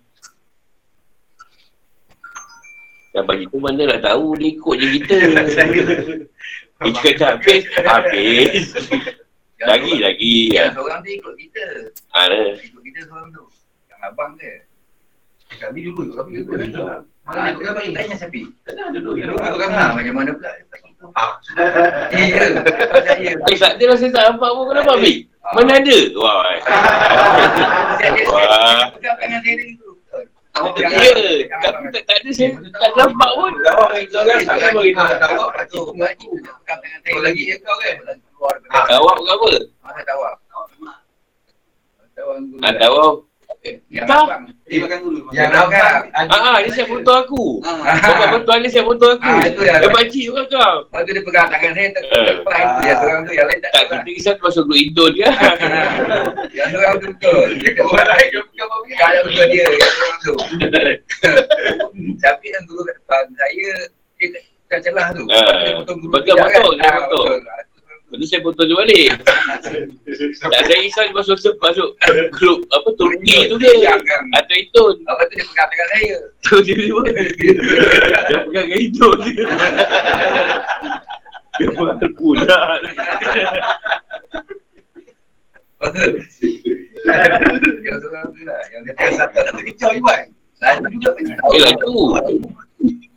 Dan bagi tu mana nak tahu dia ikut je kita Kita kata habis Habis Lagi lagi Yang seorang tu ikut kita. ha. Ikut kita seorang tu. Abang dia. Kami dulu. Kami dulu. Mana ikut ni? Tanya Sapi. Duduk. Dia duduk. ikut kami. Macam mana pula? Ah. Ya. Saya. Eh tak dia rasa tak nampak pun kenapa ambil? Mana ada? Wah Wah. Pegang tangan saya Ya, pegang. tapi tak, tak ada saya tak nampak pun. Kita orang tak bagi Ah, tahu. tawak tangan saya Kau lagi. lagi. Kau kan? Keluar Ah. daripada- Awak bukan apa? Tawak. Tawak. Ah, tahu. Yang Tak. abang. Dia makan dulu. Yang Abang kan? Ah, ah, dia siap foto aku. Ah. Bapak betul dia siap foto aku. Ah, itu yang- Dia pakcik juga kau. Lepas tu dia pegang tangan saya tak depan. Dia seorang tu yang lain tak Tak, kita kisah tu masuk grup Indon dia. Yang seorang tu betul. Dia kat orang lain dia pegang apa Kalau betul dia yang seorang tu. Tapi yang guru kat depan saya dia kat celah tu. Ah, Dia potong guru pegang tidak betul, dia Ah, betul. betul. Lepas tu saya foto dia balik. Tak ada kisah dia masuk masuk grup apa Turki tu ke. Jangan. Atau Indon. Lepas tu dia pegang tangan saya. Tu dia dia Dia pegang dengan Indon dia. Dia pegang tu yang seorang tu lah. Yang dia juga macam Eh lah tu.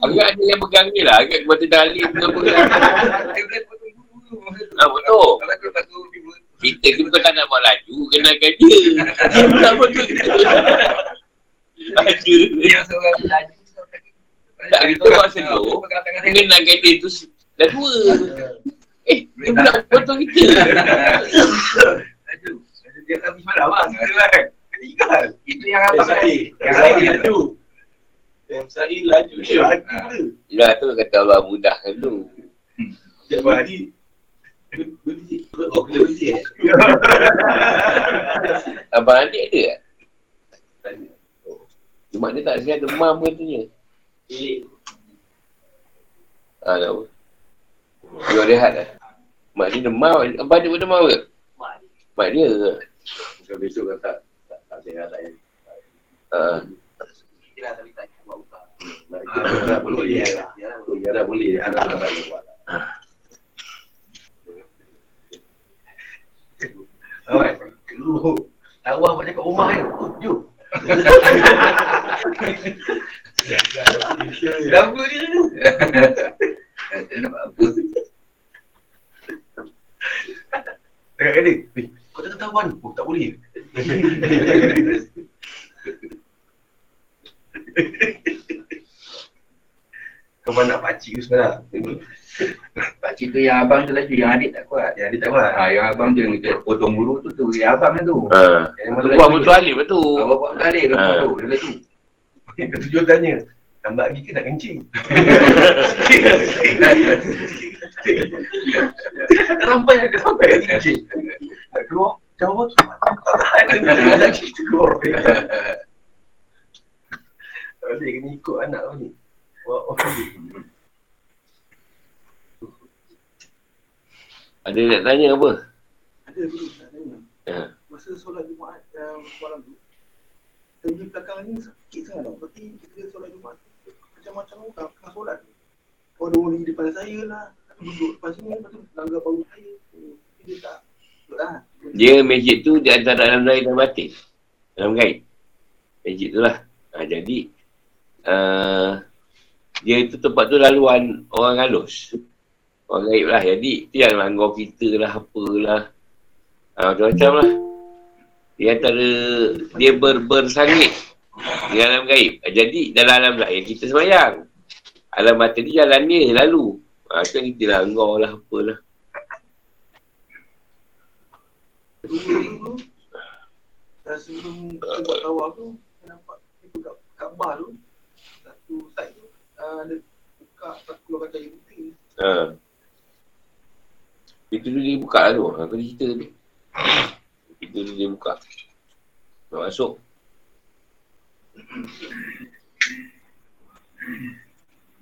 Agak ada yang pegang ni lah. Agak kepada dalil ke apa. Dia boleh potong guru. Ah, betul. Dia Kita ni bukan tak nak buat laju. Kenalkan dia. Dia tak betul. Ada. yang seorang laju. Tak, kita buat saya. Kenalkan dia tu dah tua. Eh, dia pula betul kita. Laju. Laju dia habis malam lah. Ingat. Itu yang abang Sa'id. Yang lain laju. Yang Sa'id laju laju dia. Lah tu kata Allah mudahkan tu. Hari. Oh, eh. Abang adik ada tak? Cuma dia tak sihat demam katanya. Eh, Ha, tahu. Dia rehat dah. Mak dia demam. Abang dia pun demam ke? mak dia ke? Bukan besok kan tak tak tak sehat lain. Ha. Dia lah tapi tak buat buka. Nak dah boleh ya. lah. Lah. Ya dah boleh. Anak dah boleh buat. Awak. Lu. Awak macam kat rumah kan. Jom. Lama dia tu. Apa? Dekat dia. Eh, kau tak tahu ni? Oh, tak boleh. Kau mana nak pakcik tu sebenarnya? Pakcik tu yang abang tu laju, yang adik tak kuat. Ya, dia tak buat. Ha, yang abang tu yang kita potong bulu tu tu, yang abang tu. Ha. Yang Tu buat betul alif betul. Abang buat kali kan Ha. tu, dia laju. Ketujuh tanya. Tambah lagi ke nak kencing? Sampai ada sampai lagi kencing. Keluar, jawab apa? Ada lagi kita keluar. Dia kena ikut anak kau ni. Oh, Ada nak tanya apa? Ada dulu nak tanya. Ya. Masa solat Jumaat uh, malam tu, tepi belakang ni sakit sangat tau. Berarti kita solat Jumaat tu, macam-macam orang tengah solat. Orang duduk di depan saya lah. Duduk depan sini, lepas tu langgar bahu saya. Dia tak. Lah. Dia masjid tu di antara dalam zahir dan batin. Dalam gaib. Masjid tu lah. Ha, jadi, uh, dia tu tempat tu laluan orang halus. Orang gaib lah. Jadi, tu yang langgar kita lah, apalah. Ha, macam-macam lah. Dia antara, dia ber, bersangit di alam gaib. Ha, jadi, dalam alam zahir kita semayang. Alam batin ni jalan dia lalu. Ha, yang kita langgar lah, apalah. Tu, dan sebelum kita buat tawaf tu, saya nampak itu kat Kaabah tu, satu side satu. Ha. Itu dulu dia buka lah tu. Aku cerita tu. Itu dulu dia buka. Nak masuk.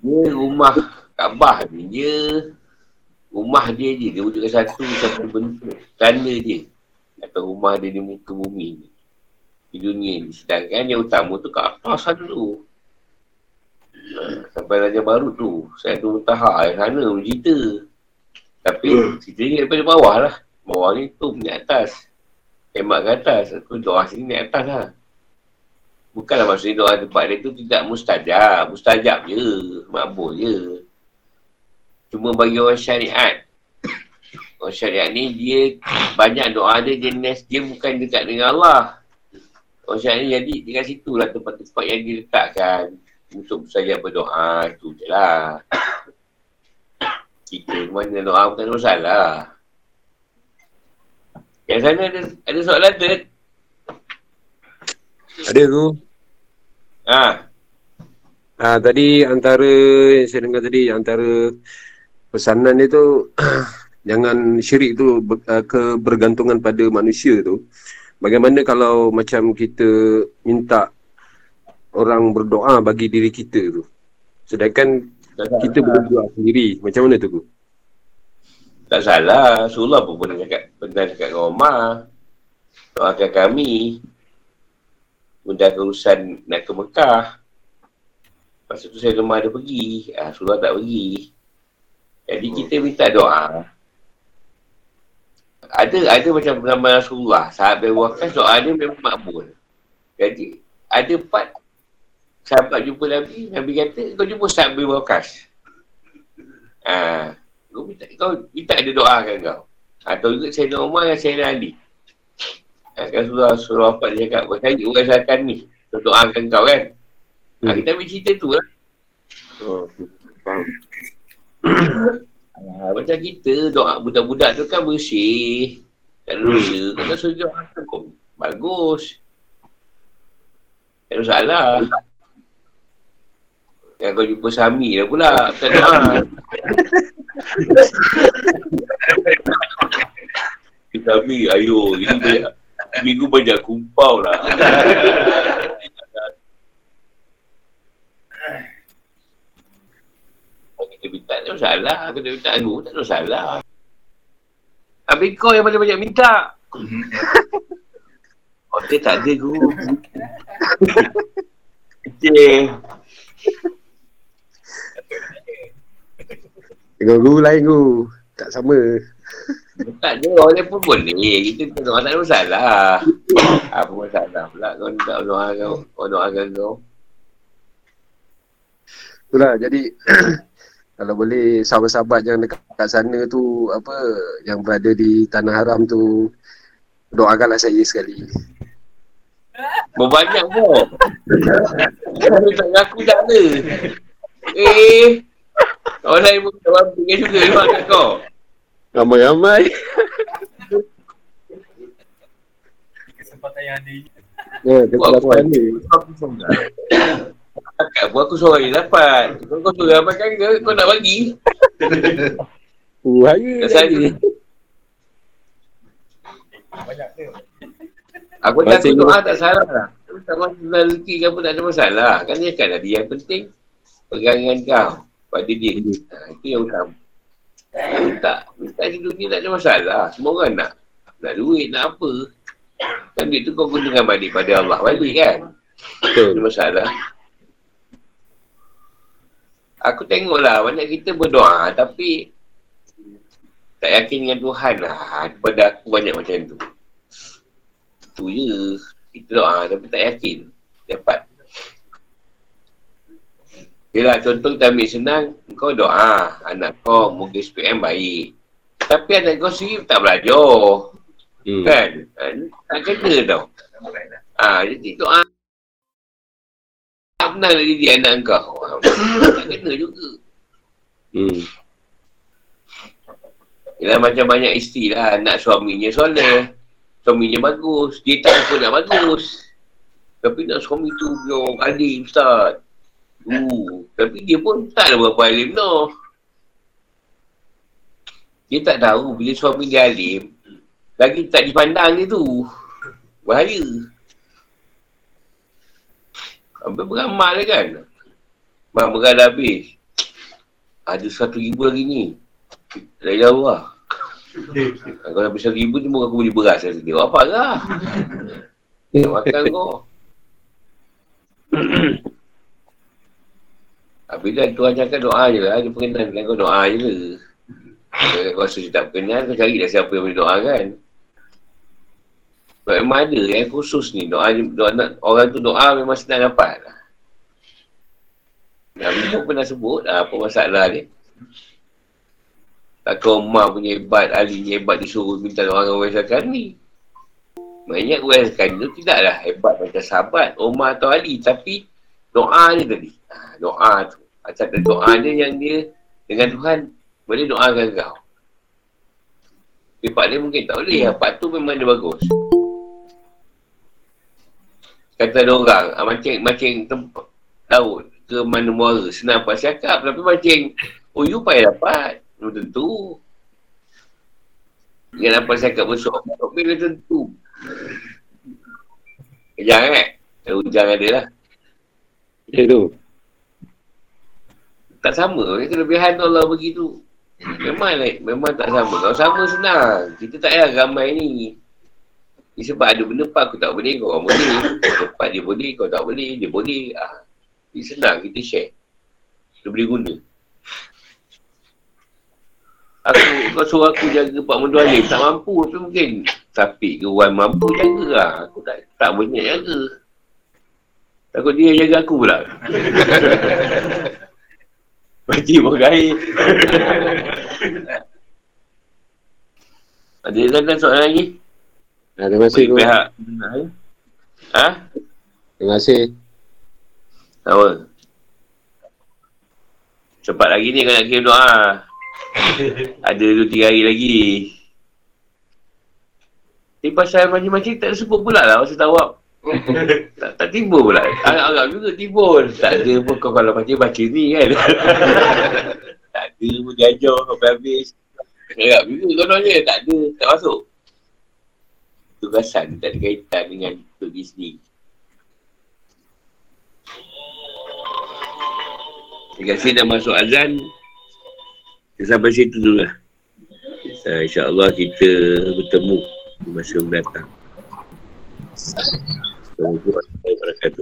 Dia rumah Kaabah ni. Dia rumah dia je. Dia wujudkan satu satu bentuk. Tanda dia. Atau rumah dia di muka bumi ni. Di dunia ni. Sedangkan yang utama tu kat atas sana tu. Ha, Sampai Raja Baru tu. Saya tu mutahar. Yang sana bercerita. Tapi cerita ni daripada bawah lah. Bawah ni tu ni atas. Hemat ke atas. Aku doa sini naik atas lah. Bukanlah maksudnya doa tempat dia tu tidak mustajab. Mustajab je. Makbul je. Cuma bagi orang syariat. Orang syariat ni dia banyak doa dia jenis dia bukan dekat dengan Allah. Orang syariat ni jadi dekat situ lah tempat-tempat yang diletakkan untuk mustajab berdoa. Itu je lah. Kita mana doa bukan masalah. Yang sana ada, ada soalan tu. Ada tu. Ha. Ah tadi antara yang saya dengar tadi antara pesanan dia tu jangan syirik tu ber, uh, kebergantungan pada manusia tu. Bagaimana kalau macam kita minta orang berdoa bagi diri kita tu. Sedangkan kita boleh doa sendiri. Macam mana tu? Gu? Tak salah. Rasulullah pun pernah cakap, pernah cakap dengan Omar. Doakan kami. Mudahkan urusan nak ke Mekah. Lepas tu saya lemah ada pergi. Ah, Rasulullah tak pergi. Jadi kita minta doa. Ada ada macam pengamal Rasulullah. Sahabat wakas doa dia memang makbul. Jadi ada empat sahabat jumpa Nabi. Nabi kata kau jumpa sahabat wakas. Ah, kau minta, kau minta dia doakan kau. Atau juga Sayyidina Umar dan Sayyidina Ali. Ha, kan surah, surah apa dia cakap, saya urasakan ni. Kau doakan kau kan. Ha, kita ambil cerita tu lah. Oh. Ha, macam kita, doa budak-budak tu kan bersih. Tak ada dosa. Kau tak suruh doakan pun. Bagus. Tak ada masalah. Yang kau jumpa Sami dah pula. Tak doa. Sami, ayo. Ini banyak. Minggu banyak kumpau lah. Kita minta tak ada masalah. Kita minta aku tak ada masalah. Habis kau yang paling banyak minta. Hotel tak ada guru. Okay. Dengan guru lain guru. Tak sama. Tak ada, orang lain pun boleh. Kita tak tak ada masalah. Apa masalah pula kau tak doa kau. Kau doakan kau. Itulah jadi kalau boleh sahabat-sahabat yang dekat kat sana tu apa yang berada di tanah haram tu doakanlah saya sekali. Berbanyak pun. Kalau tak ngaku tak ada. Eh. Orang lain pun tak mampu kan juga memang kat kau. Ramai-ramai. Kesempatan yang ada ni. Ya, kita Buat lakukan ni. Akak pun aku seorang yang dapat. Kau kau suruh dapatkan ke kau nak bagi. Uh, saja. Banyak ke? Aku tak aku doa tak salah lah. Tak masalah rezeki ke apa tak ada masalah. Kan dia kan ada yang penting pegangan kau pada dia. Ha, itu yang utama. Minta. Minta di dunia tak ada masalah. Semua orang nak. Nak duit, nak apa. Kan duit tu kau gunakan balik pada Allah balik kan. Betul. ada masalah. Aku tengoklah banyak kita berdoa tapi tak yakin dengan Tuhan lah. Daripada aku banyak macam tu. Tu je. Kita doa tapi tak yakin. Dapat. Yelah contoh kita ambil senang. Kau doa. Anak kau mungkin SPM baik. Tapi anak kau sendiri tak belajar. Hmm. Kan? Ah, Tak kena tau. Ah, jadi doa. Tak pernah nak didik anak kau. Tak kena juga. Hmm. Yelah macam banyak isteri lah. Nak suaminya soleh. Suaminya bagus. Dia tak pun nak bagus. Tapi nak suami tu orang alim Ustaz. Uh, tapi dia pun tak ada berapa alim tau. Dia tak tahu bila suami dia alim. Lagi tak dipandang dia tu. Bahaya. Sampai beramal kan. Mak berat dah habis. Ada satu ribu lagi ni. Tak jauh lah. Kalau habis satu ribu ni mungkin aku beli beras lah sendiri. Apa lah. Makan kau. Dah Tuhan cakap doa je lah. Dia perkenankan kau doa je lah. Kalau kau rasa tak berkenan, kau cari dah siapa yang boleh doa kan. Sebab memang ada yang khusus ni. Doa, doa orang tu doa memang senang dapat. Nabi pun pernah sebut lah apa masalah dia. Takkan Umar punya hebat, Ali punya hebat disuruh minta doa dengan Waisakan ni. Maknanya Waisakan tu tidaklah hebat macam sahabat Umar atau Ali. Tapi doa dia tadi. Ha, doa tu. Macam doa dia yang dia dengan Tuhan boleh doakan kau. Part dia mungkin tak boleh. Part tu memang dia bagus. Kata ada orang, ah, macam macam tempat laut ke mana muara. Senang pas cakap. Tapi macam, oh you payah dapat. Belum tentu. Dengan apa cakap besok. Tapi belum tentu. Kejang eh. Hujang ada lah. Ya tu. Tak sama. Kelebihan tu Allah begitu. Memang like, memang tak sama. Kalau sama senang. Kita tak payah ramai ni. Ni sebab ada benda pak aku tak boleh, kau orang boleh. Tempat dia boleh, kau tak boleh, dia boleh. Ah. Ni senang kita share. Kita boleh guna. Aku, kau suruh aku jaga Pak Mendu Alim, tak mampu tu mungkin. Tapi ke Wan mampu jaga lah. Aku tak, tak banyak jaga. Takut dia jaga aku pula. Pun gair. Ada lagi soalan lagi? Ha, terima kasih. Bagi pihak. Ha? Terima kasih. Sama. Cepat lagi ni kau nak kirim doa. Ada dua tiga hari lagi. Tapi pasal macam-macam tak sebut pula lah pasal tawab. tak, tak timbul pula. Agak-agak juga timbul. Tak ada pun kau kalau baca baca ni kan. tak ada pun dia ajar sampai habis. Agak juga kononnya tak ada. Tak masuk. Tugasan tak ada kaitan dengan pergi sendiri. Terima kasih dah masuk azan. Sampai situ dulu lah. Uh, InsyaAllah kita bertemu di masa mendatang. They were, they would have had